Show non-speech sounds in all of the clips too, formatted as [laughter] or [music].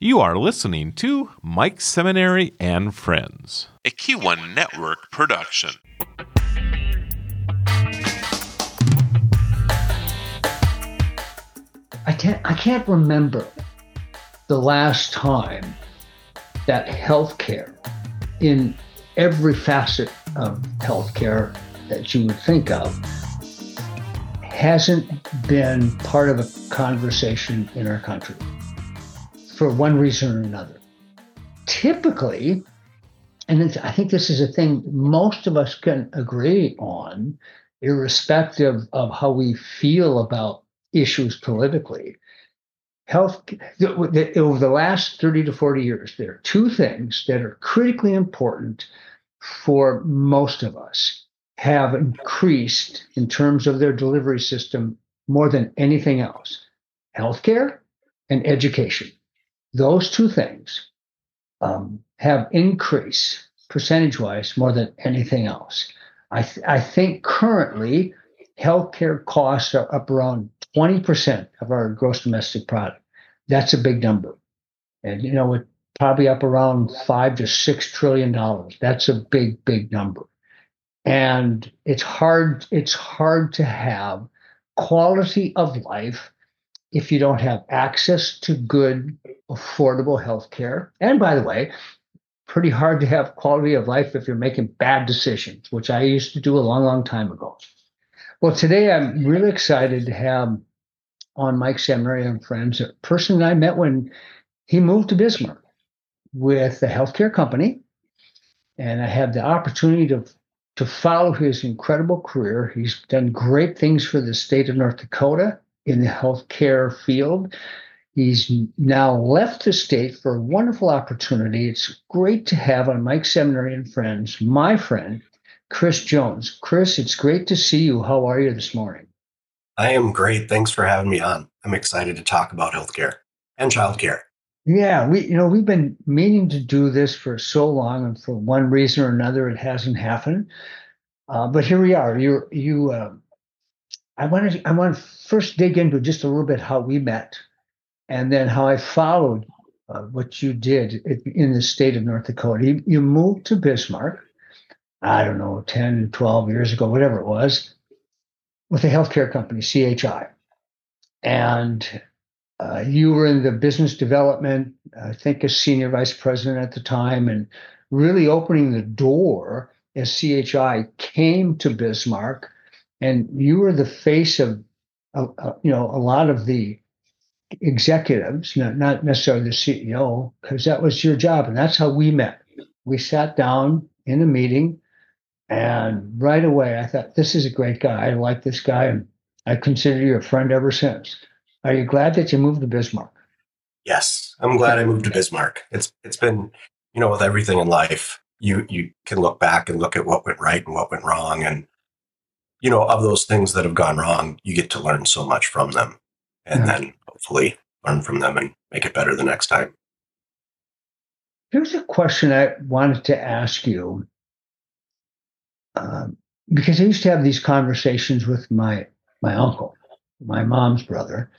You are listening to Mike Seminary and Friends, a Q1 Network production. I can't I can't remember the last time that healthcare in every facet of healthcare that you would think of hasn't been part of a conversation in our country for one reason or another. Typically, and I think this is a thing most of us can agree on, irrespective of how we feel about issues politically. Health over the last 30 to 40 years, there are two things that are critically important for most of us have increased in terms of their delivery system more than anything else healthcare and education those two things um, have increased percentage wise more than anything else. I, th- I think currently healthcare costs are up around 20% of our gross domestic product. That's a big number. And, you know, it's probably up around five to six trillion dollars. That's a big, big number. And it's hard, it's hard to have quality of life if you don't have access to good, affordable health care. And by the way, pretty hard to have quality of life if you're making bad decisions, which I used to do a long, long time ago. Well, today I'm really excited to have on Mike Seminary and Friends a person that I met when he moved to Bismarck with a healthcare company. And I had the opportunity to, to follow his incredible career. He's done great things for the state of North Dakota in the healthcare field. He's now left the state for a wonderful opportunity. It's great to have on Mike Seminary and Friends, my friend, Chris Jones. Chris, it's great to see you. How are you this morning? I am great. Thanks for having me on. I'm excited to talk about healthcare and childcare. Yeah, we you know we've been meaning to do this for so long, and for one reason or another, it hasn't happened. Uh, but here we are. You you uh, I want to I want to first dig into just a little bit how we met, and then how I followed uh, what you did in the state of North Dakota. You, you, moved to Bismarck, I don't know, 10, 12 years ago, whatever it was, with a healthcare company, CHI. And uh, you were in the business development, I think as senior vice president at the time, and really opening the door as CHI came to Bismarck and you were the face of, uh, uh, you know, a lot of the executives, not, not necessarily the CEO, because that was your job, and that's how we met. We sat down in a meeting, and right away I thought, this is a great guy. I like this guy, and I consider you a friend ever since. Are you glad that you moved to Bismarck? Yes, I'm glad I moved to Bismarck. It's it's been, you know, with everything in life, you you can look back and look at what went right and what went wrong, and you know, of those things that have gone wrong, you get to learn so much from them and yeah. then hopefully learn from them and make it better the next time. Here's a question I wanted to ask you um, because I used to have these conversations with my my uncle, my mom's brother,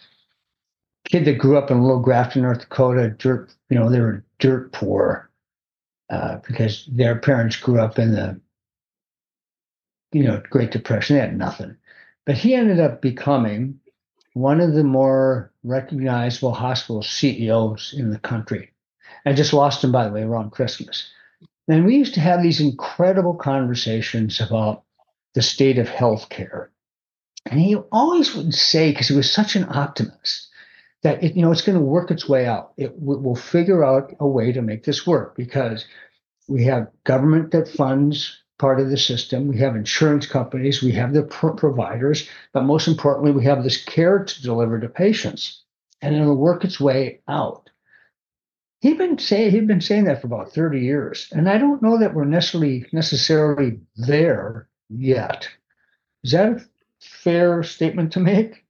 kid that grew up in Little Grafton, North Dakota. Dirt, you know, they were dirt poor uh, because their parents grew up in the you know, Great Depression. They had nothing. But he ended up becoming one of the more recognizable hospital CEOs in the country. I just lost him, by the way, around Christmas. And we used to have these incredible conversations about the state of healthcare. And he always would say, because he was such an optimist, that it, you know it's going to work its way out. It we'll figure out a way to make this work because we have government that funds part of the system. We have insurance companies, we have the pro- providers, but most importantly, we have this care to deliver to patients, and it'll work its way out. He'd been saying he'd been saying that for about 30 years, and I don't know that we're necessarily necessarily there yet. Is that a fair statement to make?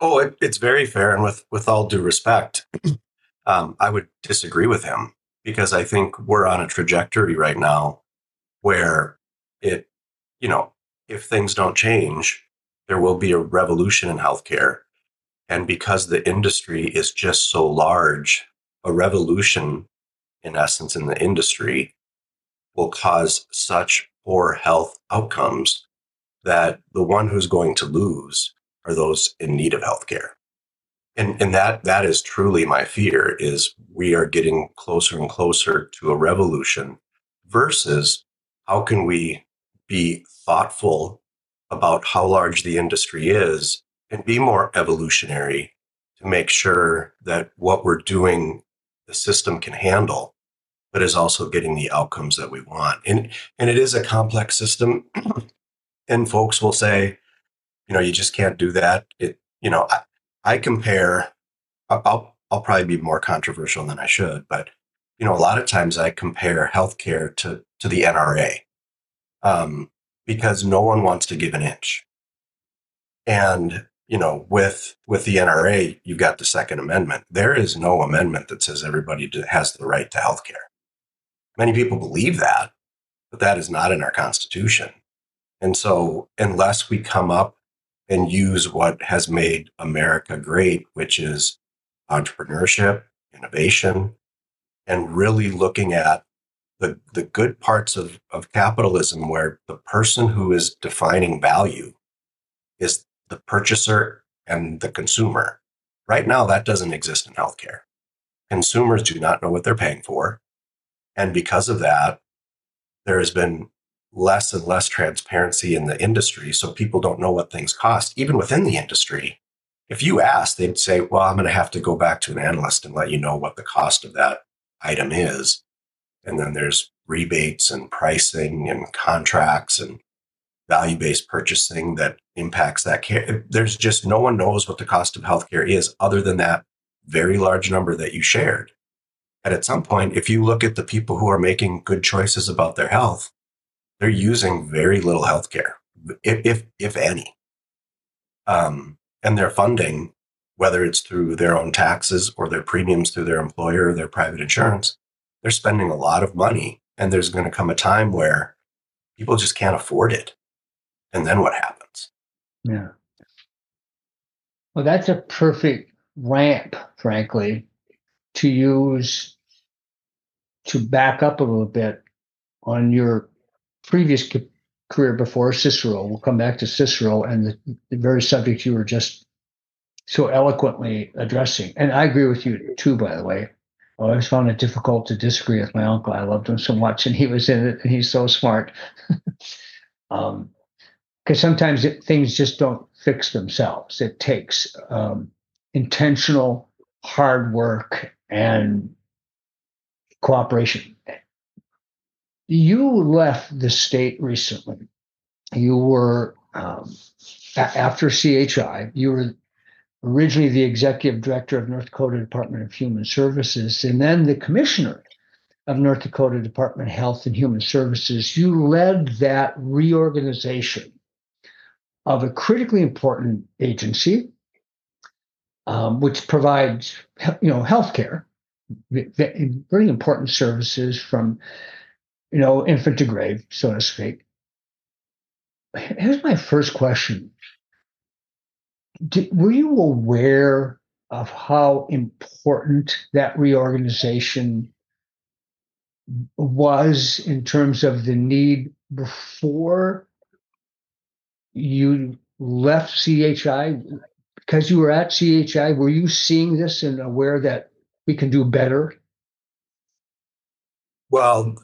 Oh, it, it's very fair, and with with all due respect, [clears throat] um, I would disagree with him because I think we're on a trajectory right now where it, you know, if things don't change, there will be a revolution in healthcare. And because the industry is just so large a revolution, in essence, in the industry will cause such poor health outcomes that the one who's going to lose are those in need of healthcare. And, and that, that is truly my fear is we are getting closer and closer to a revolution versus how can we be thoughtful about how large the industry is and be more evolutionary to make sure that what we're doing the system can handle but is also getting the outcomes that we want. And and it is a complex system. [clears throat] And folks will say you know you just can't do that. It you know i, I compare I'll, I'll probably be more controversial than i should but you know a lot of times i compare healthcare to to the nra um, because no one wants to give an inch and you know, with with the NRA, you've got the Second Amendment. There is no amendment that says everybody has the right to health care. Many people believe that, but that is not in our Constitution. And so, unless we come up and use what has made America great, which is entrepreneurship, innovation, and really looking at the, the good parts of, of capitalism where the person who is defining value is the purchaser and the consumer. Right now, that doesn't exist in healthcare. Consumers do not know what they're paying for. And because of that, there has been less and less transparency in the industry. So people don't know what things cost, even within the industry. If you ask, they'd say, well, I'm going to have to go back to an analyst and let you know what the cost of that item is. And then there's rebates and pricing and contracts and value based purchasing that impacts that care. There's just no one knows what the cost of healthcare is other than that very large number that you shared. And at some point, if you look at the people who are making good choices about their health, they're using very little healthcare, if, if, if any. Um, and their funding, whether it's through their own taxes or their premiums through their employer or their private insurance, they're spending a lot of money. And there's going to come a time where people just can't afford it. And then what happens? Yeah. Well, that's a perfect ramp, frankly, to use to back up a little bit on your previous career before Cicero. We'll come back to Cicero and the, the very subject you were just so eloquently addressing. And I agree with you too, by the way. I always found it difficult to disagree with my uncle. I loved him so much, and he was in it, and he's so smart. [laughs] um, because sometimes it, things just don't fix themselves. It takes um, intentional hard work and cooperation. You left the state recently. You were um, after CHI. You were originally the executive director of North Dakota Department of Human Services, and then the commissioner of North Dakota Department of Health and Human Services. You led that reorganization of a critically important agency, um, which provides you know healthcare, very important services from you know infant to grave, so to speak. Here's my first question: Did, Were you aware of how important that reorganization was in terms of the need before you left CHI because you were at CHI. Were you seeing this and aware that we can do better? Well,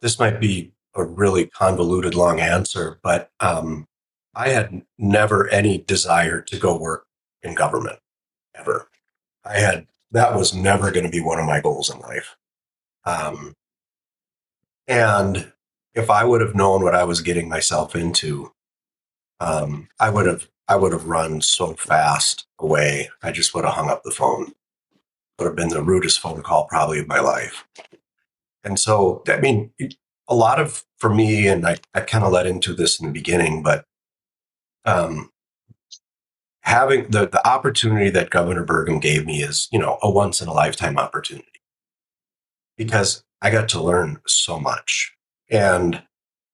this might be a really convoluted long answer, but um, I had never any desire to go work in government ever. I had that was never going to be one of my goals in life. Um, and if I would have known what I was getting myself into, um, I would have I would have run so fast away. I just would have hung up the phone. Would have been the rudest phone call probably of my life. And so, I mean, a lot of for me, and I, I kind of led into this in the beginning, but um, having the the opportunity that Governor Burgum gave me is, you know, a once in a lifetime opportunity because I got to learn so much. And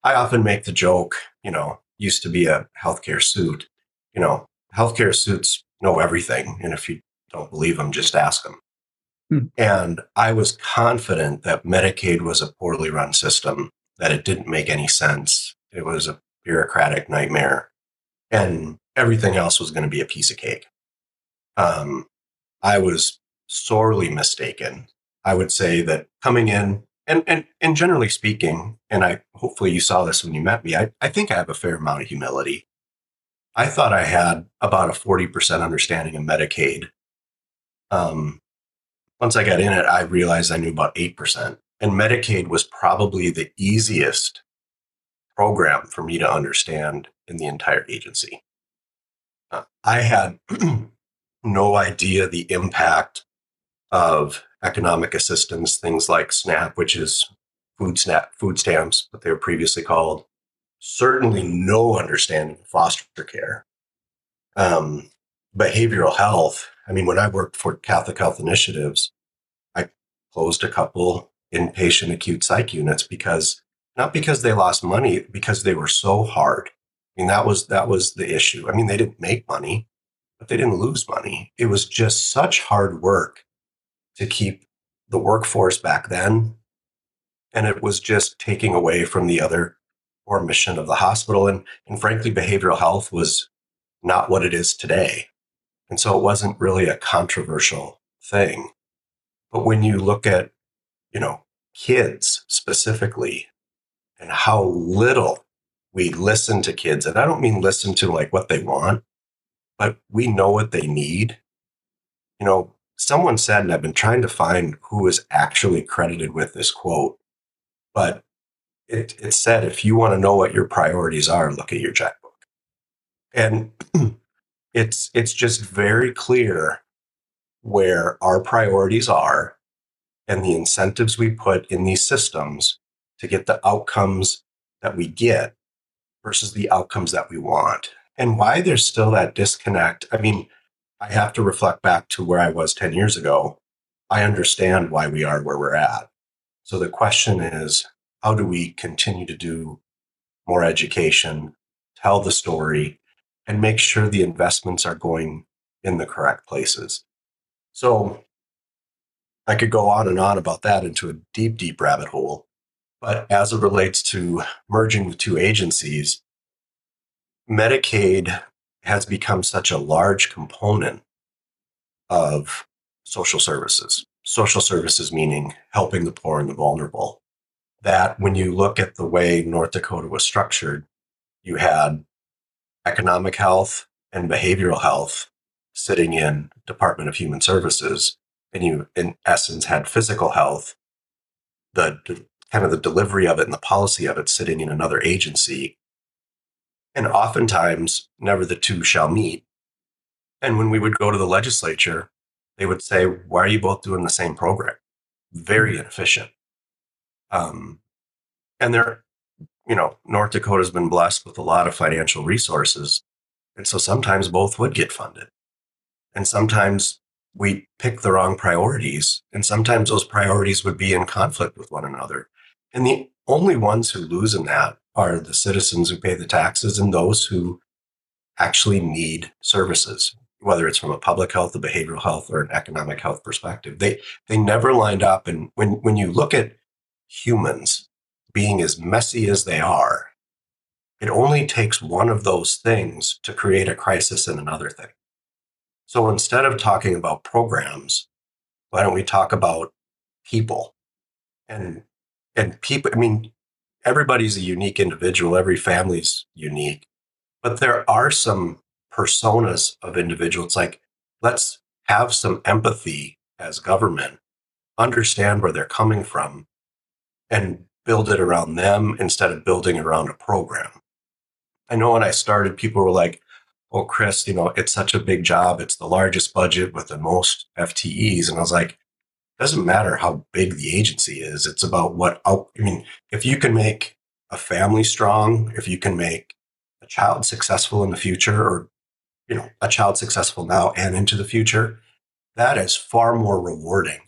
I often make the joke, you know, used to be a healthcare suit. You know, healthcare suits know everything. And if you don't believe them, just ask them. Hmm. And I was confident that Medicaid was a poorly run system, that it didn't make any sense. It was a bureaucratic nightmare. And everything else was going to be a piece of cake. Um, I was sorely mistaken. I would say that coming in, and, and, and generally speaking, and I hopefully you saw this when you met me, I, I think I have a fair amount of humility. I thought I had about a 40% understanding of Medicaid. Um, once I got in it, I realized I knew about 8%. And Medicaid was probably the easiest program for me to understand in the entire agency. Uh, I had [clears throat] no idea the impact of economic assistance, things like SNAP, which is food snap food stamps, what they were previously called. Certainly no understanding of foster care. Um, behavioral health. I mean, when I worked for Catholic Health Initiatives, I closed a couple inpatient acute psych units because not because they lost money, because they were so hard. I mean, that was that was the issue. I mean, they didn't make money, but they didn't lose money. It was just such hard work to keep the workforce back then. And it was just taking away from the other core mission of the hospital. And, and frankly, behavioral health was not what it is today. And so it wasn't really a controversial thing. But when you look at, you know, kids specifically and how little we listen to kids, and I don't mean listen to like what they want, but we know what they need. You know, someone said, and I've been trying to find who is actually credited with this quote, but it, it said, if you want to know what your priorities are, look at your checkbook. And [clears throat] it's, it's just very clear where our priorities are and the incentives we put in these systems to get the outcomes that we get versus the outcomes that we want. And why there's still that disconnect. I mean, I have to reflect back to where I was 10 years ago. I understand why we are where we're at. So the question is, how do we continue to do more education, tell the story, and make sure the investments are going in the correct places? So I could go on and on about that into a deep, deep rabbit hole. But as it relates to merging the two agencies, Medicaid has become such a large component of social services. Social services meaning helping the poor and the vulnerable. That when you look at the way North Dakota was structured, you had economic health and behavioral health sitting in Department of Human Services, and you in essence had physical health, the kind of the delivery of it and the policy of it sitting in another agency and oftentimes, never the two shall meet. And when we would go to the legislature, they would say, Why are you both doing the same program? Very mm-hmm. inefficient. Um, and there, you know, North Dakota's been blessed with a lot of financial resources. And so sometimes both would get funded. And sometimes we pick the wrong priorities. And sometimes those priorities would be in conflict with one another. And the only ones who lose in that are the citizens who pay the taxes and those who actually need services, whether it's from a public health, a behavioral health, or an economic health perspective. They they never lined up. And when when you look at humans being as messy as they are, it only takes one of those things to create a crisis in another thing. So instead of talking about programs, why don't we talk about people? And and people, I mean, everybody's a unique individual, every family's unique, but there are some personas of individuals. Like, let's have some empathy as government, understand where they're coming from, and build it around them instead of building around a program. I know when I started, people were like, oh, Chris, you know, it's such a big job. It's the largest budget with the most FTEs. And I was like, doesn't matter how big the agency is. It's about what, oh, I mean, if you can make a family strong, if you can make a child successful in the future or, you know, a child successful now and into the future, that is far more rewarding.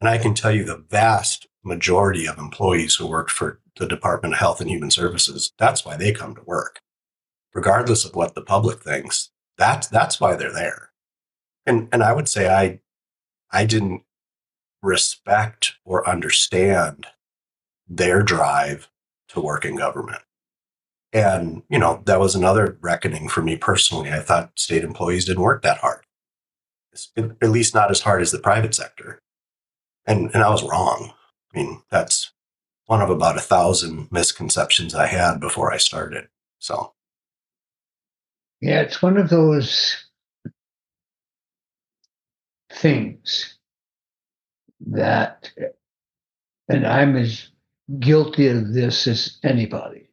And I can tell you the vast majority of employees who work for the Department of Health and Human Services, that's why they come to work. Regardless of what the public thinks, that's, that's why they're there. And, and I would say I, I didn't respect or understand their drive to work in government. And, you know, that was another reckoning for me personally. I thought state employees didn't work that hard, at least not as hard as the private sector. And, and I was wrong. I mean, that's one of about a thousand misconceptions I had before I started. So, yeah, it's one of those things that, and I'm as guilty of this as anybody.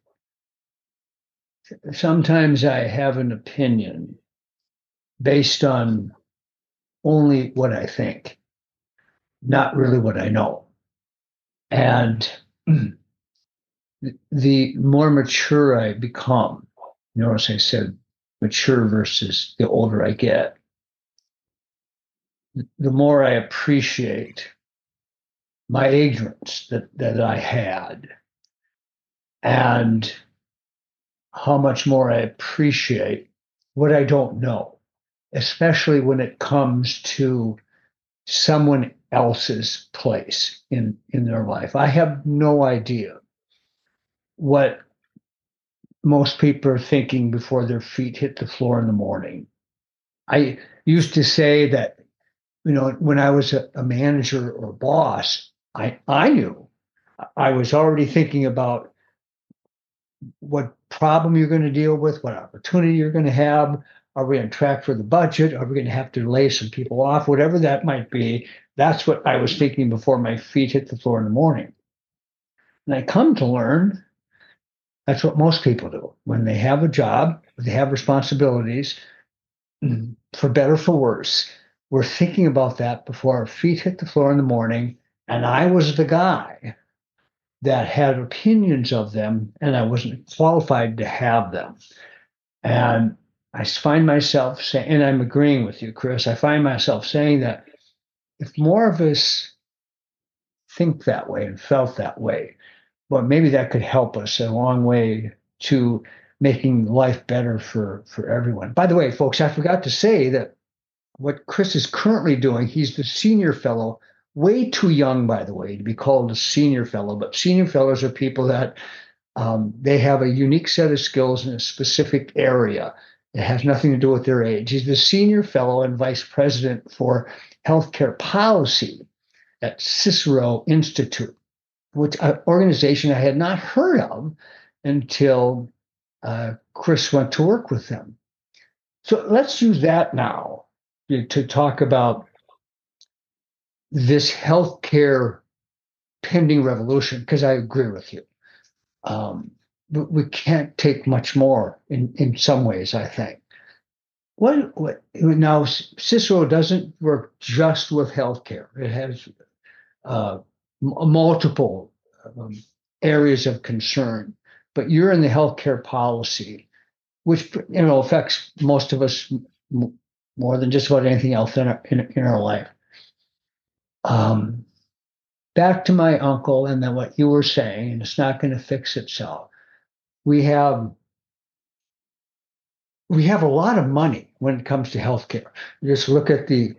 Sometimes I have an opinion based on only what I think, not really what I know. And [clears throat] the more mature I become, notice I said mature versus the older I get, the more I appreciate my ignorance that, that I had and how much more I appreciate what I don't know, especially when it comes to someone else's place in, in their life. I have no idea what most people are thinking before their feet hit the floor in the morning. I used to say that, you know, when I was a, a manager or boss, I, I knew I was already thinking about what problem you're going to deal with, what opportunity you're going to have. Are we on track for the budget? Are we going to have to lay some people off? Whatever that might be, that's what I was thinking before my feet hit the floor in the morning. And I come to learn that's what most people do. When they have a job, they have responsibilities, for better for worse, we're thinking about that before our feet hit the floor in the morning. And I was the guy that had opinions of them, and I wasn't qualified to have them. And I find myself saying, and I'm agreeing with you, Chris, I find myself saying that if more of us think that way and felt that way, well, maybe that could help us a long way to making life better for for everyone. By the way, folks, I forgot to say that what Chris is currently doing, he's the senior fellow, way too young, by the way, to be called a senior fellow. But senior fellows are people that um, they have a unique set of skills in a specific area. It has nothing to do with their age. He's the senior fellow and vice president for healthcare policy at Cicero Institute which an organization I had not heard of until uh, Chris went to work with them. So let's use that now to talk about this healthcare pending revolution, because I agree with you. Um, but we can't take much more in, in some ways, I think. What, what now Cicero doesn't work just with healthcare. It has uh, multiple um, areas of concern, but you're in the healthcare policy, which you know affects most of us more than just about anything else in our, in, in our life. Um, back to my uncle and then what you were saying, and it's not going to fix itself. We have we have a lot of money when it comes to healthcare. Just look at the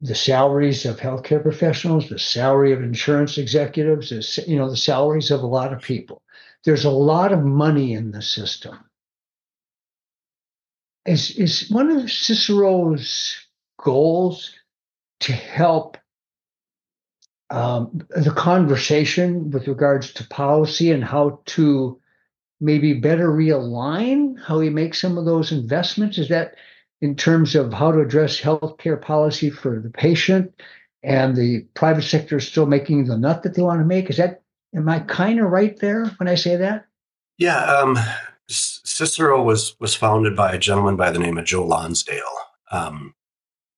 the salaries of healthcare professionals, the salary of insurance executives, the, you know, the salaries of a lot of people. There's a lot of money in the system. Is, is one of Cicero's goals to help um, the conversation with regards to policy and how to maybe better realign how we make some of those investments? Is that in terms of how to address healthcare policy for the patient and the private sector is still making the nut that they want to make. Is that, am I kind of right there when I say that? Yeah. Um, Cicero was, was founded by a gentleman by the name of Joe Lonsdale. Um,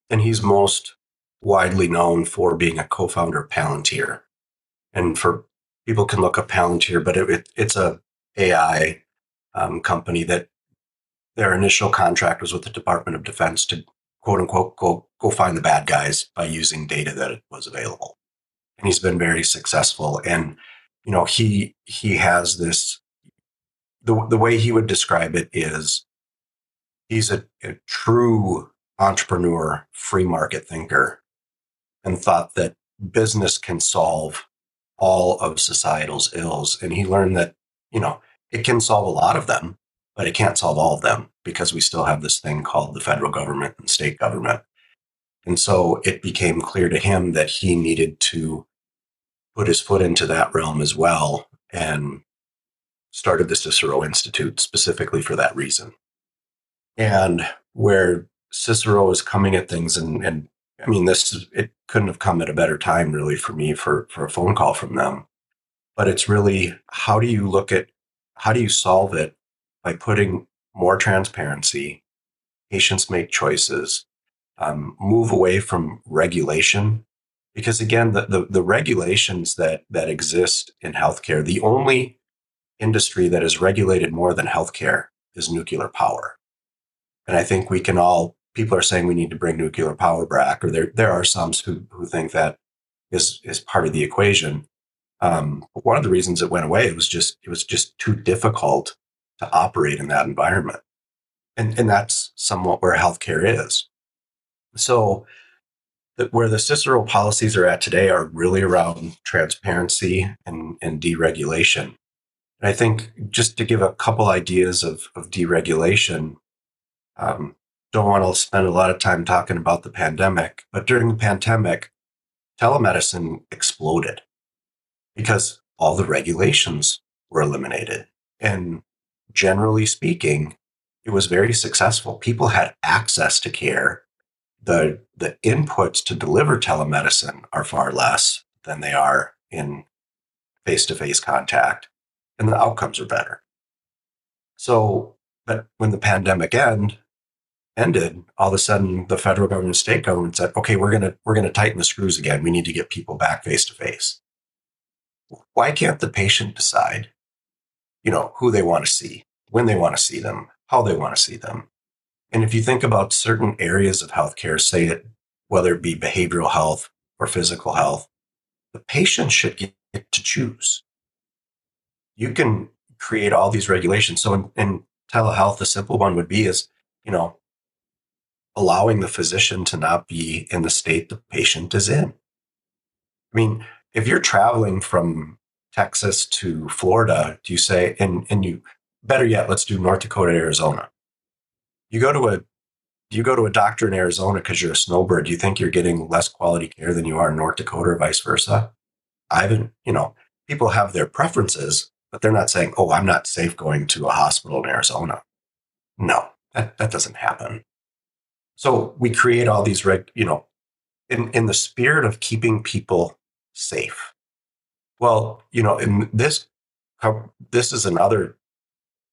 and he's most widely known for being a co-founder of Palantir. And for people can look up Palantir, but it, it, it's a AI um, company that their initial contract was with the Department of Defense to quote unquote go go find the bad guys by using data that was available. And he's been very successful. And you know, he he has this the the way he would describe it is he's a, a true entrepreneur, free market thinker, and thought that business can solve all of societal's ills. And he learned that, you know, it can solve a lot of them, but it can't solve all of them because we still have this thing called the federal government and state government. And so it became clear to him that he needed to put his foot into that realm as well and started the Cicero Institute specifically for that reason. And where Cicero is coming at things and, and I mean, this it couldn't have come at a better time, really, for me for for a phone call from them. But it's really how do you look at how do you solve it by putting more transparency, patients make choices, um, move away from regulation, because again, the, the the regulations that that exist in healthcare, the only industry that is regulated more than healthcare is nuclear power. And I think we can all people are saying we need to bring nuclear power back, or there there are some who who think that is is part of the equation. Um, one of the reasons it went away it was just it was just too difficult to operate in that environment, and and that's somewhat where healthcare is. So, that where the Cicero policies are at today are really around transparency and and deregulation. And I think just to give a couple ideas of of deregulation, um, don't want to spend a lot of time talking about the pandemic, but during the pandemic, telemedicine exploded because all the regulations were eliminated. And generally speaking, it was very successful. People had access to care. The, the inputs to deliver telemedicine are far less than they are in face to face contact, and the outcomes are better. So, but when the pandemic ended, ended, all of a sudden the federal government and state government said, okay, we're gonna we're gonna tighten the screws again. We need to get people back face to face. Why can't the patient decide, you know, who they want to see, when they want to see them, how they want to see them? And if you think about certain areas of healthcare, say it whether it be behavioral health or physical health, the patient should get to choose. You can create all these regulations. So in, in telehealth, the simple one would be is, you know, allowing the physician to not be in the state the patient is in. I mean, if you're traveling from Texas to Florida, do you say, and, and you, better yet, let's do North Dakota, Arizona. You go to a, you go to a doctor in Arizona because you're a snowbird. Do you think you're getting less quality care than you are in North Dakota or vice versa? I haven't, you know, people have their preferences, but they're not saying, oh, I'm not safe going to a hospital in Arizona. No, that, that doesn't happen. So we create all these reg, you know, in, in the spirit of keeping people safe. Well, you know, in this, this is another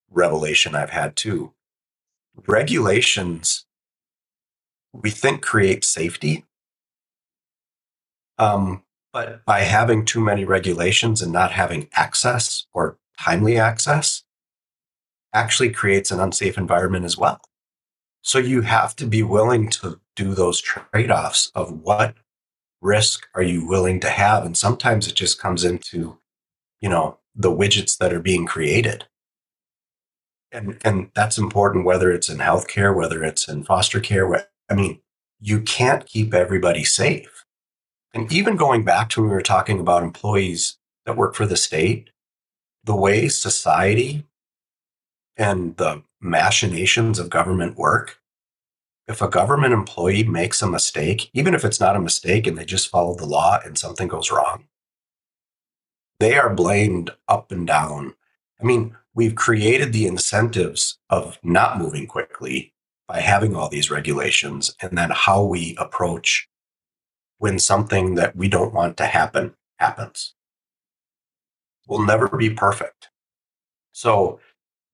revelation I've had too. Regulations, we think create safety. Um, but by having too many regulations and not having access or timely access, actually creates an unsafe environment as well. So you have to be willing to do those trade offs of what risk are you willing to have? And sometimes it just comes into, you know, the widgets that are being created. And, and that's important, whether it's in healthcare, whether it's in foster care. I mean, you can't keep everybody safe. And even going back to when we were talking about employees that work for the state, the way society and the machinations of government work. If a government employee makes a mistake, even if it's not a mistake and they just follow the law and something goes wrong, they are blamed up and down. I mean, we've created the incentives of not moving quickly by having all these regulations and then how we approach when something that we don't want to happen happens. We'll never be perfect. So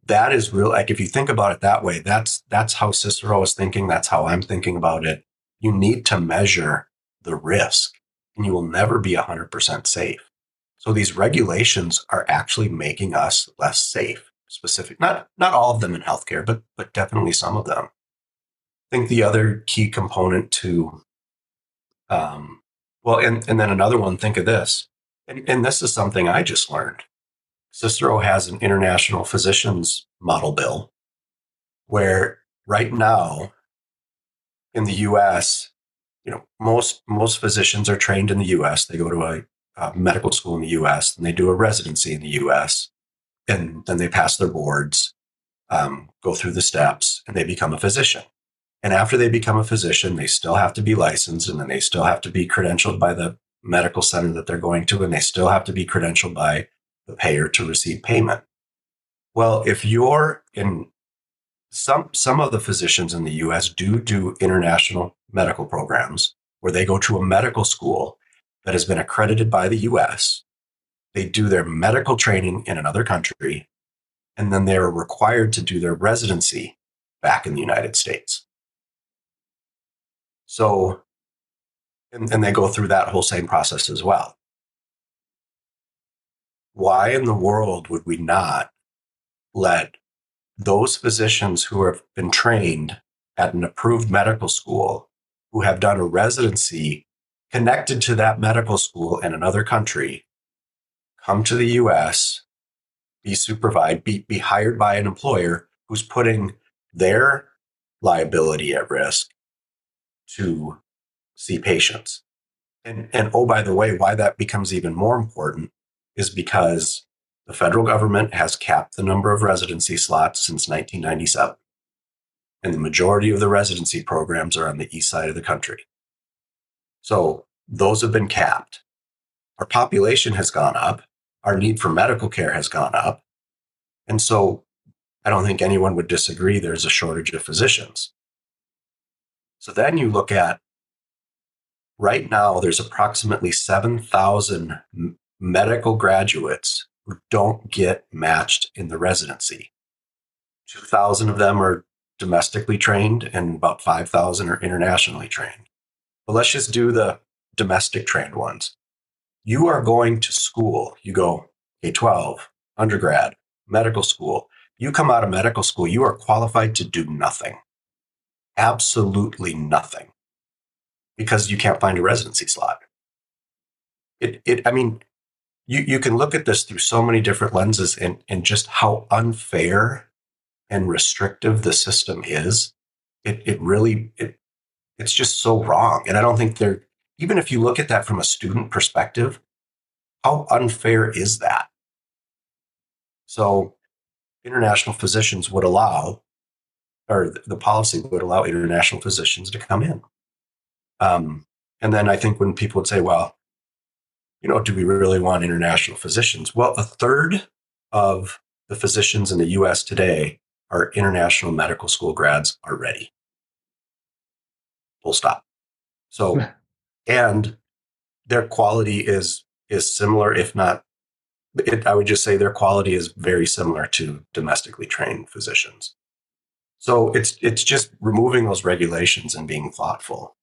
that is real like if you think about it that way that's that's how cicero is thinking that's how i'm thinking about it. You need to measure the risk and you will never be 100% safe. So these regulations are actually making us less safe specific not not all of them in healthcare but but definitely some of them. I think the other key component to um well and and then another one think of this and, and this is something i just learned Cicero has an international physicians model bill where right now in the US, you know, most most physicians are trained in the U.S. They go to a, a medical school in the U.S. and they do a residency in the U.S. and then they pass their boards, um, go through the steps, and they become a physician. And after they become a physician, they still have to be licensed and then they still have to be credentialed by the medical center that they're going to, and they still have to be credentialed by the payer to receive payment. Well, if you're in some, some of the physicians in the US do do international medical programs where they go to a medical school that has been accredited by the US. They do their medical training in another country, and then they're required to do their residency back in the United States. So, and, and they go through that whole same process as well. Why in the world would we not let those physicians who have been trained at an approved medical school, who have done a residency connected to that medical school in another country, come to the US, be supervised, be, be hired by an employer who's putting their liability at risk to see patients. And, and oh, by the way, why that becomes even more important is because the federal government has capped the number of residency slots since 1997. And the majority of the residency programs are on the east side of the country. So those have been capped. Our population has gone up. Our need for medical care has gone up. And so I don't think anyone would disagree there's a shortage of physicians. So then you look at right now, there's approximately 7,000 medical graduates who don't get matched in the residency. 2,000 of them are domestically trained and about 5,000 are internationally trained. But let's just do the domestic trained ones. You are going to school, you go K 12, undergrad, medical school. You come out of medical school, you are qualified to do nothing. Absolutely nothing. Because you can't find a residency slot. It, it, I mean, you, you can look at this through so many different lenses and, and just how unfair and restrictive the system is. It, it really, it, it's just so wrong. And I don't think they're, even if you look at that from a student perspective, how unfair is that? So international physicians would allow, or the policy would allow international physicians to come in. Um, and then I think when people would say, well, you know, do we really want international physicians? Well, a third of the physicians in the US today are international medical school grads already. Full stop. So, hmm. and their quality is is similar, if not, it, I would just say their quality is very similar to domestically trained physicians. So it's it's just removing those regulations and being thoughtful.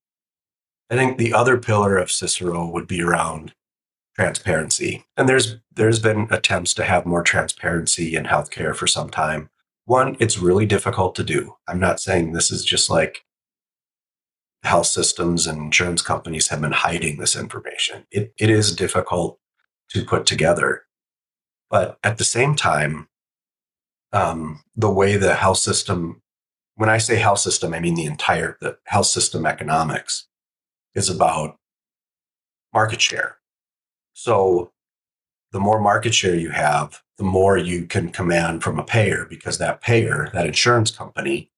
I think the other pillar of Cicero would be around transparency. And there's there's been attempts to have more transparency in healthcare for some time. One, it's really difficult to do. I'm not saying this is just like health systems and insurance companies have been hiding this information. It, it is difficult to put together. But at the same time, um, the way the health system, when I say health system, I mean the entire the health system economics is about market share. So the more market share you have, the more you can command from a payer because that payer, that insurance company,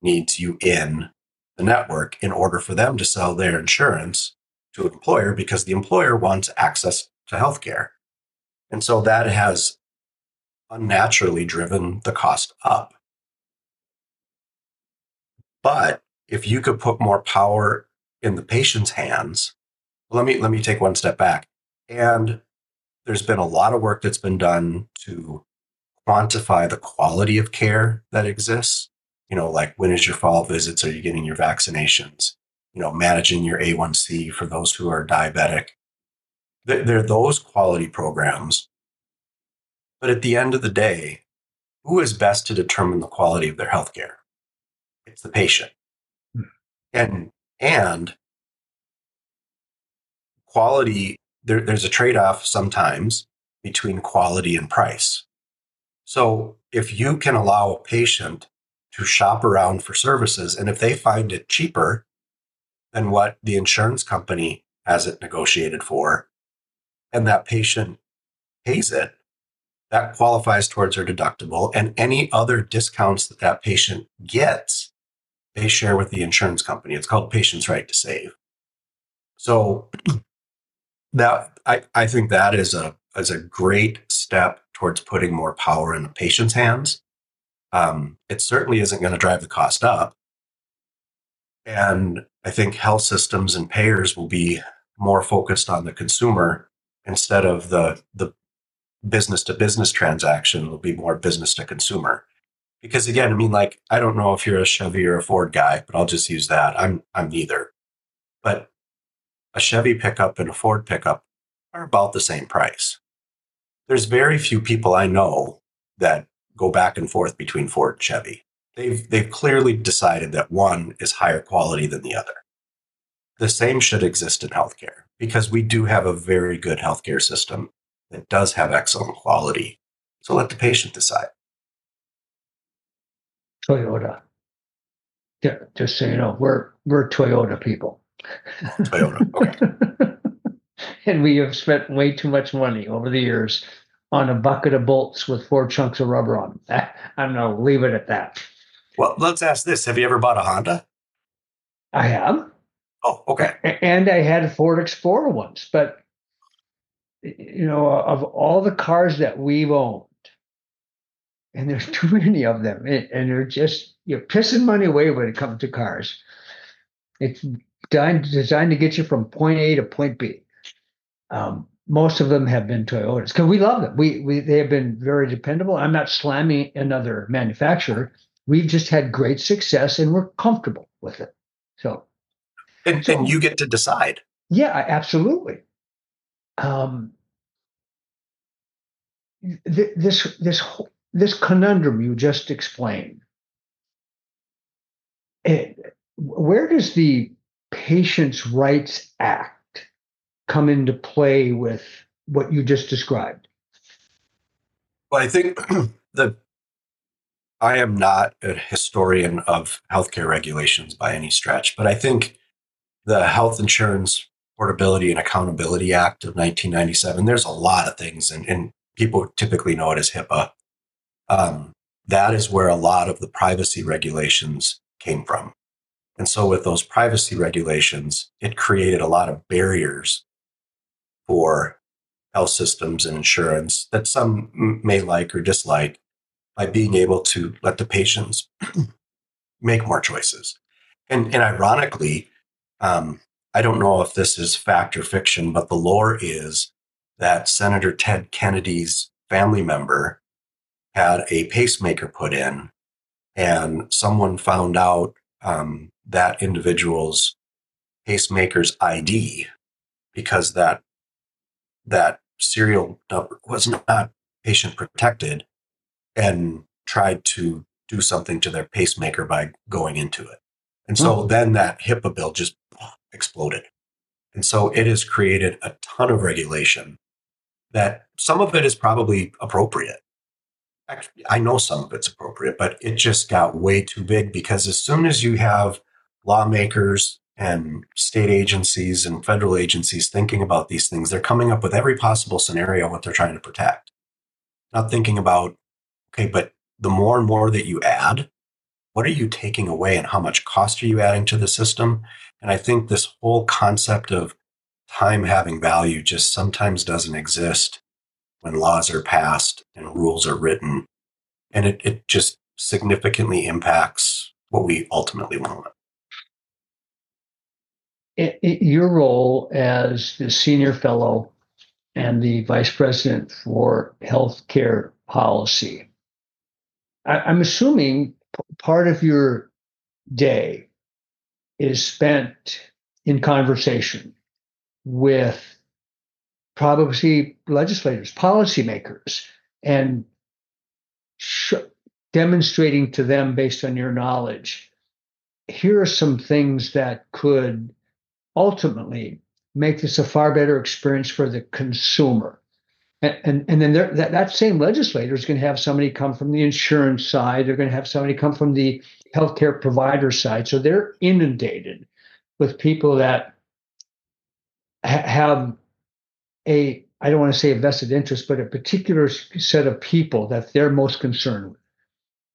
needs you in the network in order for them to sell their insurance to an employer because the employer wants access to healthcare. And so that has unnaturally driven the cost up. But if you could put more power in the patient's hands, let me let me take one step back. And there's been a lot of work that's been done to quantify the quality of care that exists. You know, like when is your fall visits? Are you getting your vaccinations? You know, managing your A1C for those who are diabetic. There are those quality programs. But at the end of the day, who is best to determine the quality of their health care? It's the patient. Hmm. And, and quality there, there's a trade off sometimes between quality and price. So if you can allow a patient to shop around for services, and if they find it cheaper than what the insurance company has it negotiated for, and that patient pays it, that qualifies towards their deductible. And any other discounts that that patient gets, they share with the insurance company. It's called patient's right to save. So that I, I think that is a is a great step towards putting more power in the patient's hands. Um, it certainly isn't going to drive the cost up. And I think health systems and payers will be more focused on the consumer instead of the the business to business transaction it will be more business to consumer. Because again, I mean, like, I don't know if you're a Chevy or a Ford guy, but I'll just use that. I'm I'm neither. But a Chevy pickup and a Ford pickup are about the same price. There's very few people I know that go back and forth between Ford and Chevy. They've they've clearly decided that one is higher quality than the other. The same should exist in healthcare because we do have a very good healthcare system that does have excellent quality. So let the patient decide. Toyota. Yeah, just so you know, we're we're Toyota people. Toyota. Okay. [laughs] and we have spent way too much money over the years on a bucket of bolts with four chunks of rubber on them. I'm going to leave it at that. Well, let's ask this: Have you ever bought a Honda? I have. Oh, okay. And I had a Ford Explorer once, but you know, of all the cars that we've owned, and there's [laughs] too many of them, and they're just you're pissing money away when it comes to cars. It's designed designed to get you from point A to point B. Um, most of them have been Toyotas because we love them. We we they have been very dependable. I'm not slamming another manufacturer. We've just had great success and we're comfortable with it. So, and, so, and you get to decide. Yeah, absolutely. Um, th- this this this conundrum you just explained. It, where does the Patients' Rights Act come into play with what you just described? Well, I think [clears throat] the I am not a historian of healthcare regulations by any stretch, but I think the Health Insurance Portability and Accountability Act of 1997, there's a lot of things, and, and people typically know it as HIPAA. Um, that is where a lot of the privacy regulations came from. And so, with those privacy regulations, it created a lot of barriers for health systems and insurance that some may like or dislike by being able to let the patients [clears throat] make more choices. And, and ironically, um, I don't know if this is fact or fiction, but the lore is that Senator Ted Kennedy's family member had a pacemaker put in, and someone found out um, that individual's pacemaker's ID because that that serial number was not patient protected and tried to do something to their pacemaker by going into it. And so mm-hmm. then that HIPAA bill just exploded. And so it has created a ton of regulation that some of it is probably appropriate. Actually, I know some of it's appropriate, but it just got way too big because as soon as you have lawmakers and state agencies and federal agencies thinking about these things, they're coming up with every possible scenario what they're trying to protect. Not thinking about, okay, but the more and more that you add, what are you taking away and how much cost are you adding to the system? And I think this whole concept of time having value just sometimes doesn't exist when laws are passed and rules are written. And it, it just significantly impacts what we ultimately want it, it, your role as the senior fellow and the vice president for healthcare policy, I, am assuming p- part of your day is spent in conversation with probably legislators, policymakers, and sh- demonstrating to them based on your knowledge here are some things that could ultimately make this a far better experience for the consumer. And, and, and then that, that same legislator is going to have somebody come from the insurance side. They're going to have somebody come from the healthcare provider side. So they're inundated with people that ha- have a I don't want to say a vested interest, but a particular set of people that they're most concerned with.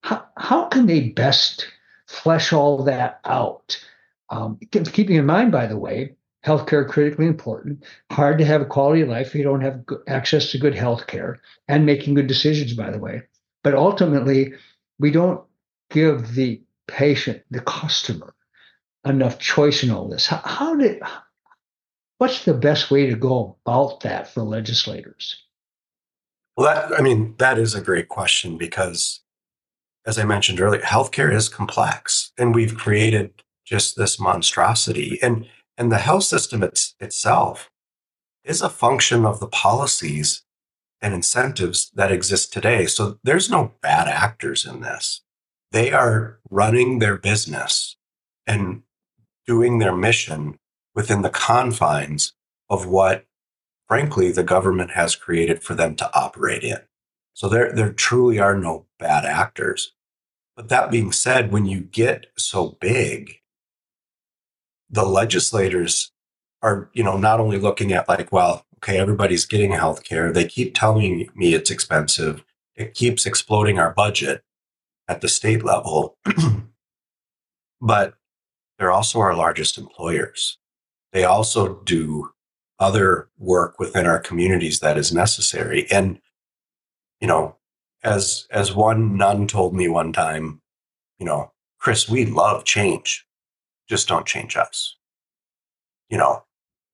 How, how can they best flesh all that out? Um, keeping in mind, by the way, healthcare critically important. Hard to have a quality of life if you don't have access to good healthcare and making good decisions. By the way, but ultimately, we don't give the patient, the customer, enough choice in all this. How, how did? What's the best way to go about that for legislators? Well, that, I mean, that is a great question because, as I mentioned earlier, healthcare is complex, and we've created just this monstrosity. And and the health system it's, itself is a function of the policies and incentives that exist today. So there's no bad actors in this. They are running their business and doing their mission within the confines of what, frankly, the government has created for them to operate in. So there, there truly are no bad actors. But that being said, when you get so big, the legislators are, you know, not only looking at like, well, okay, everybody's getting health care. They keep telling me it's expensive. It keeps exploding our budget at the state level. [clears throat] but they're also our largest employers. They also do other work within our communities that is necessary. And, you know, as, as one nun told me one time, you know, Chris, we love change just don't change us. You know,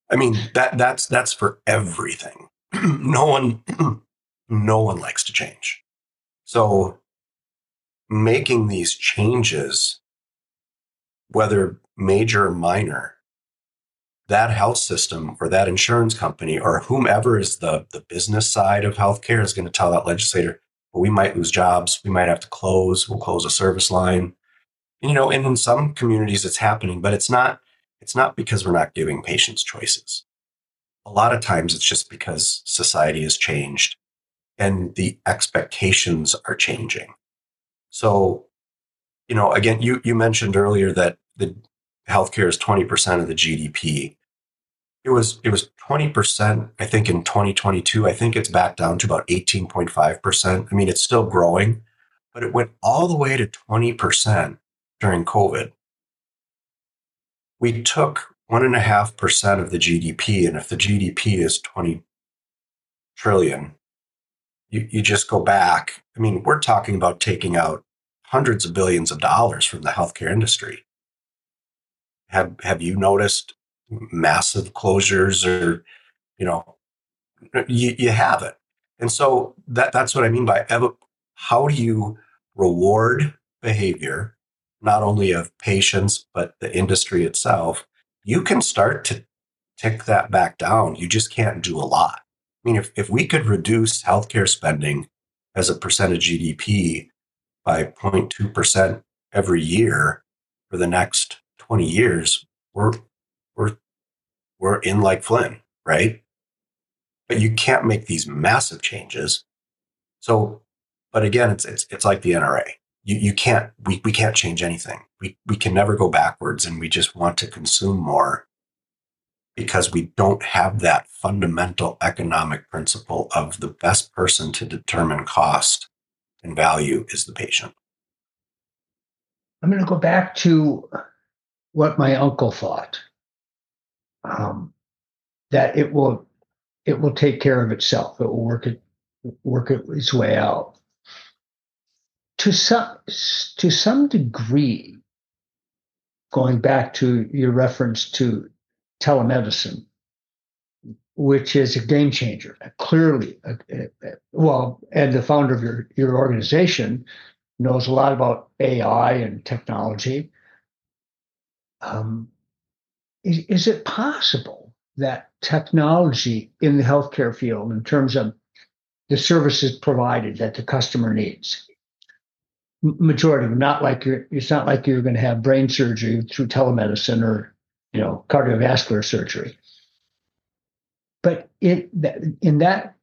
I mean that that's that's for everything. [clears throat] no one [clears throat] no one likes to change. So making these changes, whether major or minor, that health system or that insurance company or whomever is the, the business side of healthcare is going to tell that legislator, well, we might lose jobs, we might have to close, we'll close a service line you know, and in some communities it's happening, but it's not it's not because we're not giving patients choices. A lot of times it's just because society has changed and the expectations are changing. So, you know, again, you you mentioned earlier that the healthcare is 20% of the GDP. It was it was 20%, I think, in 2022. I think it's back down to about 18.5%. I mean, it's still growing, but it went all the way to 20% during COVID. We took one and a half percent of the GDP, and if the GDP is 20 trillion, you, you just go back. I mean, we're talking about taking out hundreds of billions of dollars from the healthcare industry. Have have you noticed massive closures or you know you, you have it and so that that's what i mean by how do you reward behavior not only of patients, but the industry itself, you can start to tick that back down. You just can't do a lot. I mean, if, if we could reduce healthcare spending as a percent of GDP by 0.2% every year for the next 20 years, we're, we're, we're in like Flynn, right? But you can't make these massive changes. So, but again, it's, it's, it's like the NRA you, you can't we, we can't change anything. We, we can never go backwards and we just want to consume more because we don't have that fundamental economic principle of the best person to determine cost and value is the patient. I'm going to go back to what my uncle thought um, that it will it will take care of itself. It will work it work its way out to some to some degree, going back to your reference to telemedicine, which is a game changer, clearly. well, and the founder of your your organization knows a lot about AI and technology. Um, is, is it possible that technology in the healthcare field, in terms of the services provided that the customer needs, majority not like you're, it's not like you're going to have brain surgery through telemedicine or, you know, cardiovascular surgery. But in that, in that,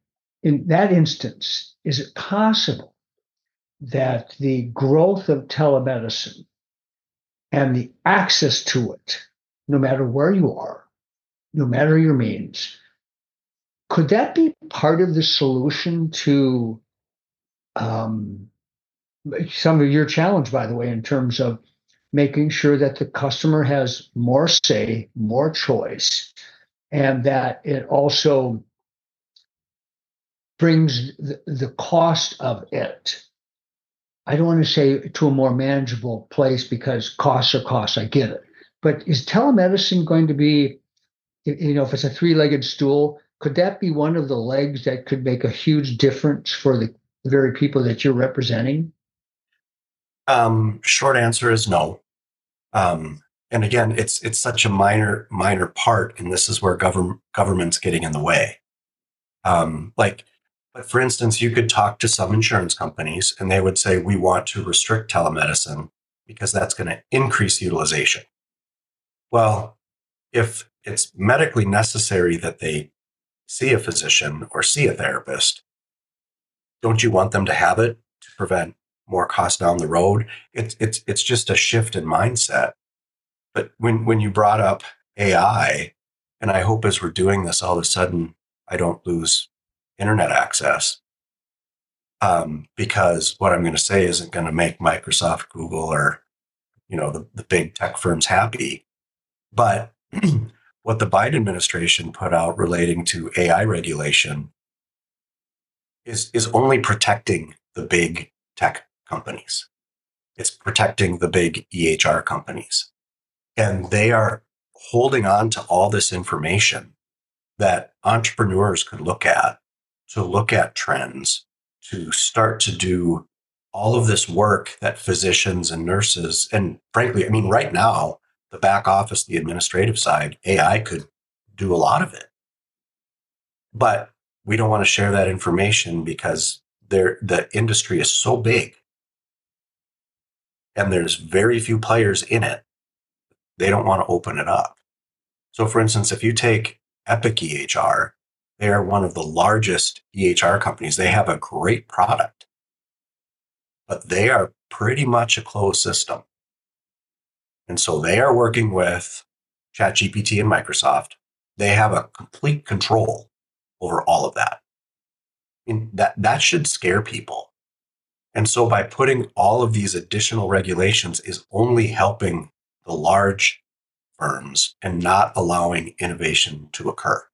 in that instance, is it possible that the growth of telemedicine and the access to it no matter where you are, no matter your means. Could that be part of the solution to um, some of your challenge, by the way, in terms of making sure that the customer has more say, more choice, and that it also brings the, the cost of it. I don't want to say to a more manageable place because costs are costs. I get it. But is telemedicine going to be, you know, if it's a three legged stool, could that be one of the legs that could make a huge difference for the very people that you're representing? Um, short answer is no. Um, and again, it's it's such a minor minor part, and this is where government government's getting in the way. Um, like, but for instance, you could talk to some insurance companies, and they would say we want to restrict telemedicine because that's going to increase utilization. Well, if it's medically necessary that they see a physician or see a therapist, don't you want them to have it to prevent more cost down the road. It's it's it's just a shift in mindset. But when when you brought up AI, and I hope as we're doing this, all of a sudden I don't lose internet access. Um, because what I'm going to say isn't going to make Microsoft, Google, or you know the, the big tech firms happy. But [clears throat] what the Biden administration put out relating to AI regulation is is only protecting the big tech companies. It's protecting the big EHR companies. And they are holding on to all this information that entrepreneurs could look at to look at trends, to start to do all of this work that physicians and nurses, and frankly, I mean, right now, the back office, the administrative side, AI could do a lot of it. But we don't want to share that information because the industry is so big and there's very few players in it, they don't want to open it up. So, for instance, if you take Epic EHR, they are one of the largest EHR companies. They have a great product, but they are pretty much a closed system. And so they are working with ChatGPT and Microsoft. They have a complete control over all of that. And that, that should scare people and so by putting all of these additional regulations is only helping the large firms and not allowing innovation to occur.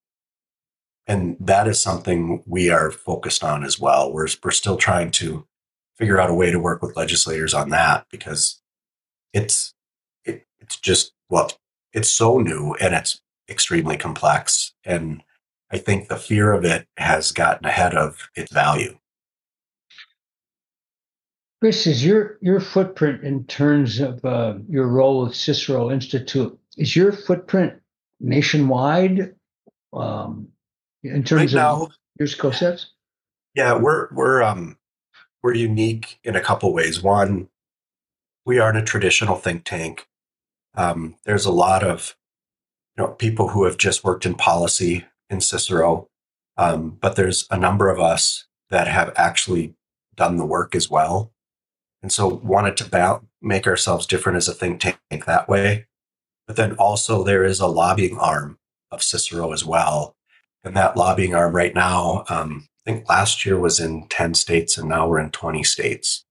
And that is something we are focused on as well. We're, we're still trying to figure out a way to work with legislators on that because it's, it, it's just, well, it's so new and it's extremely complex. And I think the fear of it has gotten ahead of its value. Chris, is your your footprint in terms of uh, your role with Cicero Institute is your footprint nationwide um, in terms right of your skill sets? Yeah, we're we're um we're unique in a couple ways. One, we aren't a traditional think tank. Um, there's a lot of you know people who have just worked in policy in Cicero, um, but there's a number of us that have actually done the work as well and so wanted to ba- make ourselves different as a think tank that way. But then also there is a lobbying arm of Cicero as well. And that lobbying arm right now, um, I think last year was in 10 states and now we're in 20 states.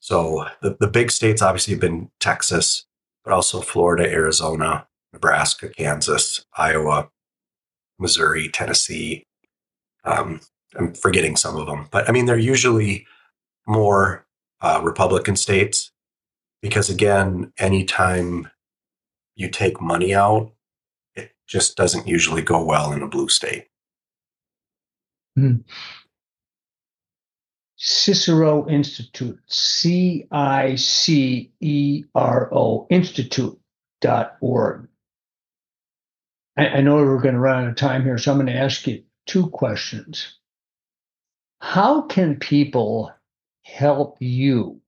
So the, the big states obviously have been Texas, but also Florida, Arizona, Nebraska, Kansas, Iowa, Missouri, Tennessee. Um, I'm forgetting some of them, but I mean, they're usually more uh, Republican states, because again, anytime you take money out, it just doesn't usually go well in a blue state. Mm. Cicero Institute, C I C E R O Institute Institute.org. I, I know we're going to run out of time here, so I'm going to ask you two questions. How can people help you?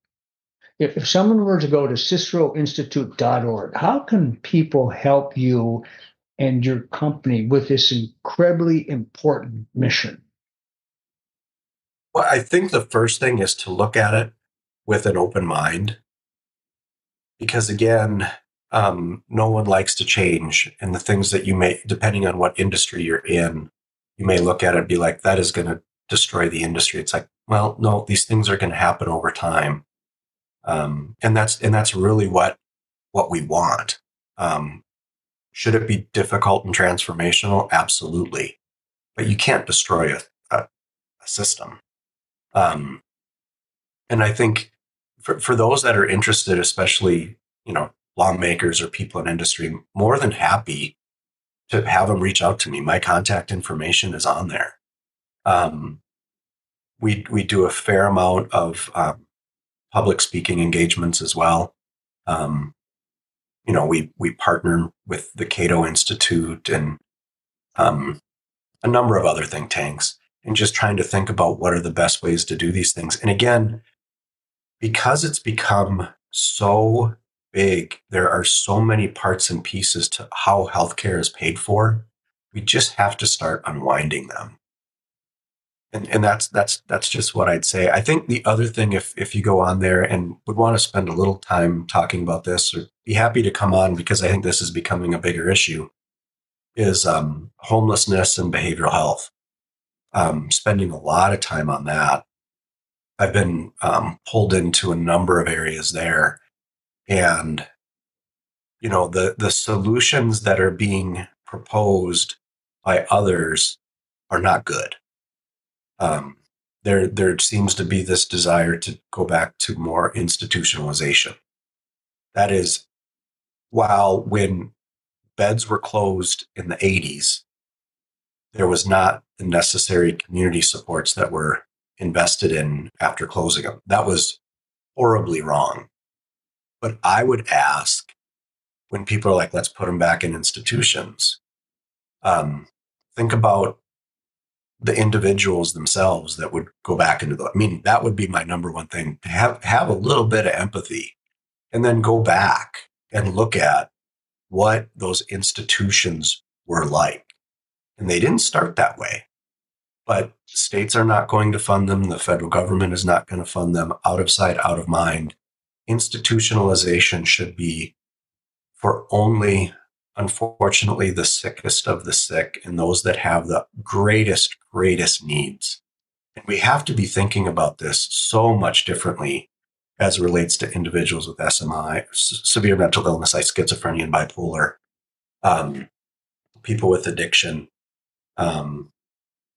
If, if someone were to go to ciceroinstitute.org, how can people help you and your company with this incredibly important mission? Well, I think the first thing is to look at it with an open mind. Because again, um, no one likes to change. And the things that you may, depending on what industry you're in, you may look at it and be like, that is going to destroy the industry. It's like, well, no, these things are going to happen over time. Um, and that's, and that's really what, what we want. Um, should it be difficult and transformational? Absolutely. But you can't destroy a, a, a system. Um, and I think for, for those that are interested, especially, you know, lawmakers or people in industry, more than happy to have them reach out to me. My contact information is on there. Um, we we do a fair amount of um, public speaking engagements as well. Um, you know, we we partner with the Cato Institute and um, a number of other think tanks, and just trying to think about what are the best ways to do these things. And again, because it's become so big, there are so many parts and pieces to how healthcare is paid for. We just have to start unwinding them. And, and that's that's that's just what I'd say. I think the other thing, if if you go on there and would want to spend a little time talking about this, or be happy to come on because I think this is becoming a bigger issue, is um, homelessness and behavioral health. Um, spending a lot of time on that. I've been um, pulled into a number of areas there, and you know the the solutions that are being proposed by others are not good um, there there seems to be this desire to go back to more institutionalization. That is while when beds were closed in the 80s there was not the necessary community supports that were invested in after closing them that was horribly wrong. But I would ask when people are like, let's put them back in institutions, um, think about the individuals themselves that would go back into the, I mean, that would be my number one thing to have, have a little bit of empathy and then go back and look at what those institutions were like. And they didn't start that way, but states are not going to fund them. The federal government is not going to fund them out of sight, out of mind institutionalization should be for only, unfortunately, the sickest of the sick and those that have the greatest, greatest needs. And we have to be thinking about this so much differently as relates to individuals with SMI, severe mental illness, like schizophrenia and bipolar, um, people with addiction. Um,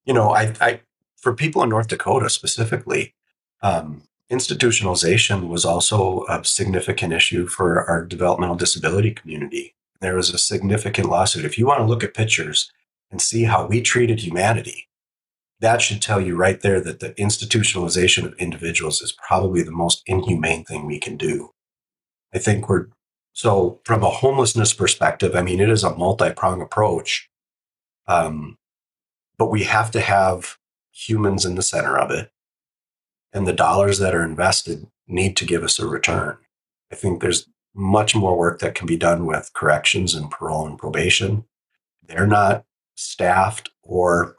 you know, I, I, for people in North Dakota specifically, um, institutionalization was also a significant issue for our developmental disability community. There was a significant lawsuit. If you want to look at pictures and see how we treated humanity, that should tell you right there that the institutionalization of individuals is probably the most inhumane thing we can do. I think we're so from a homelessness perspective, I mean, it is a multi pronged approach. Um, but we have to have humans in the center of it and the dollars that are invested need to give us a return. I think there's much more work that can be done with corrections and parole and probation. They're not staffed or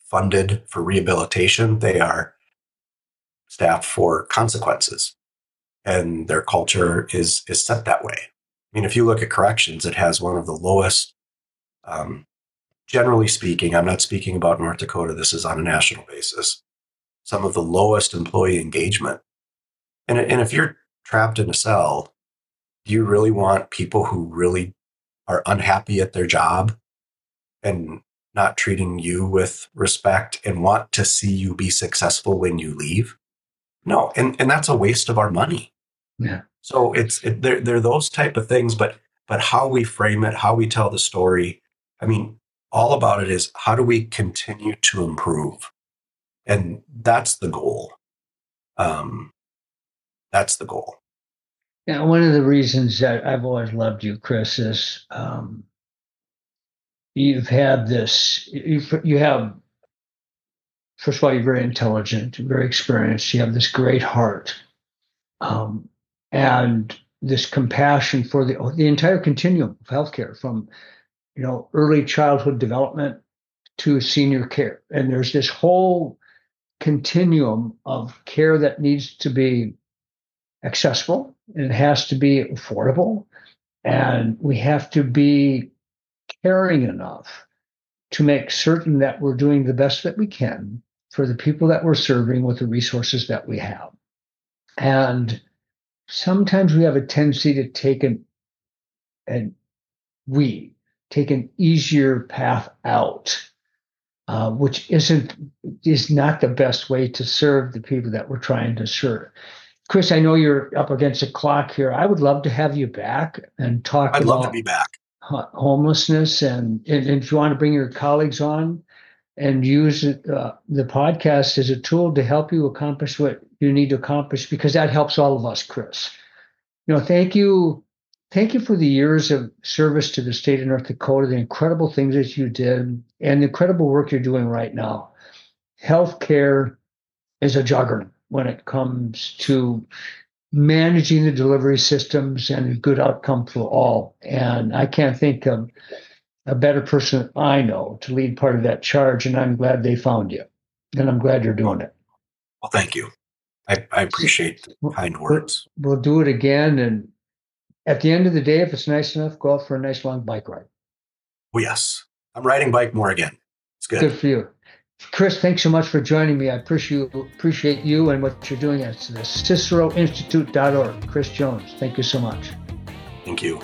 funded for rehabilitation. They are staffed for consequences. And their culture is, is set that way. I mean, if you look at corrections, it has one of the lowest, um, generally speaking, I'm not speaking about North Dakota, this is on a national basis, some of the lowest employee engagement. And, and if you're trapped in a cell, do you really want people who really are unhappy at their job and not treating you with respect and want to see you be successful when you leave? No, and, and that's a waste of our money. Yeah. So it's it, they're, they're those type of things, but but how we frame it, how we tell the story. I mean, all about it is how do we continue to improve? and that's the goal um, that's the goal yeah one of the reasons that i've always loved you chris is um, you've had this you, you have first of all you're very intelligent very experienced you have this great heart um, and this compassion for the the entire continuum of healthcare from you know early childhood development to senior care. And there's this whole continuum of care that needs to be accessible it has to be affordable And we have to be caring enough to make certain that we're doing the best that we can for the people that we're serving with the resources that we have. And sometimes we have a tendency to take an, and we take an easier path out, uh, which isn't is not the best way to serve the people that we're trying to serve. Chris, I know you're up against the clock here. I would love to have you back and talk. I'd love to be back. Homelessness, and, and, if you want to bring your colleagues on and use uh, the podcast as a tool to help you accomplish what you need to accomplish, because that helps all of us, Chris. You know, thank you Thank you for the years of service to the state of North Dakota, the incredible things that you did, and the incredible work you're doing right now. Healthcare is a juggernaut when it comes to managing the delivery systems and a good outcome for all. And I can't think of a better person I know to lead part of that charge. And I'm glad they found you. And I'm glad you're doing it. Well, thank you. I, I appreciate the kind words. We'll, we'll do it again. And at the end of the day, if it's nice enough, go out for a nice long bike ride. Oh, yes. I'm riding bike more again. It's good. Good for you. Chris, thanks so much for joining me. I appreciate you and what you're doing at the CiceroInstitute.org. Chris Jones, thank you so much. Thank you.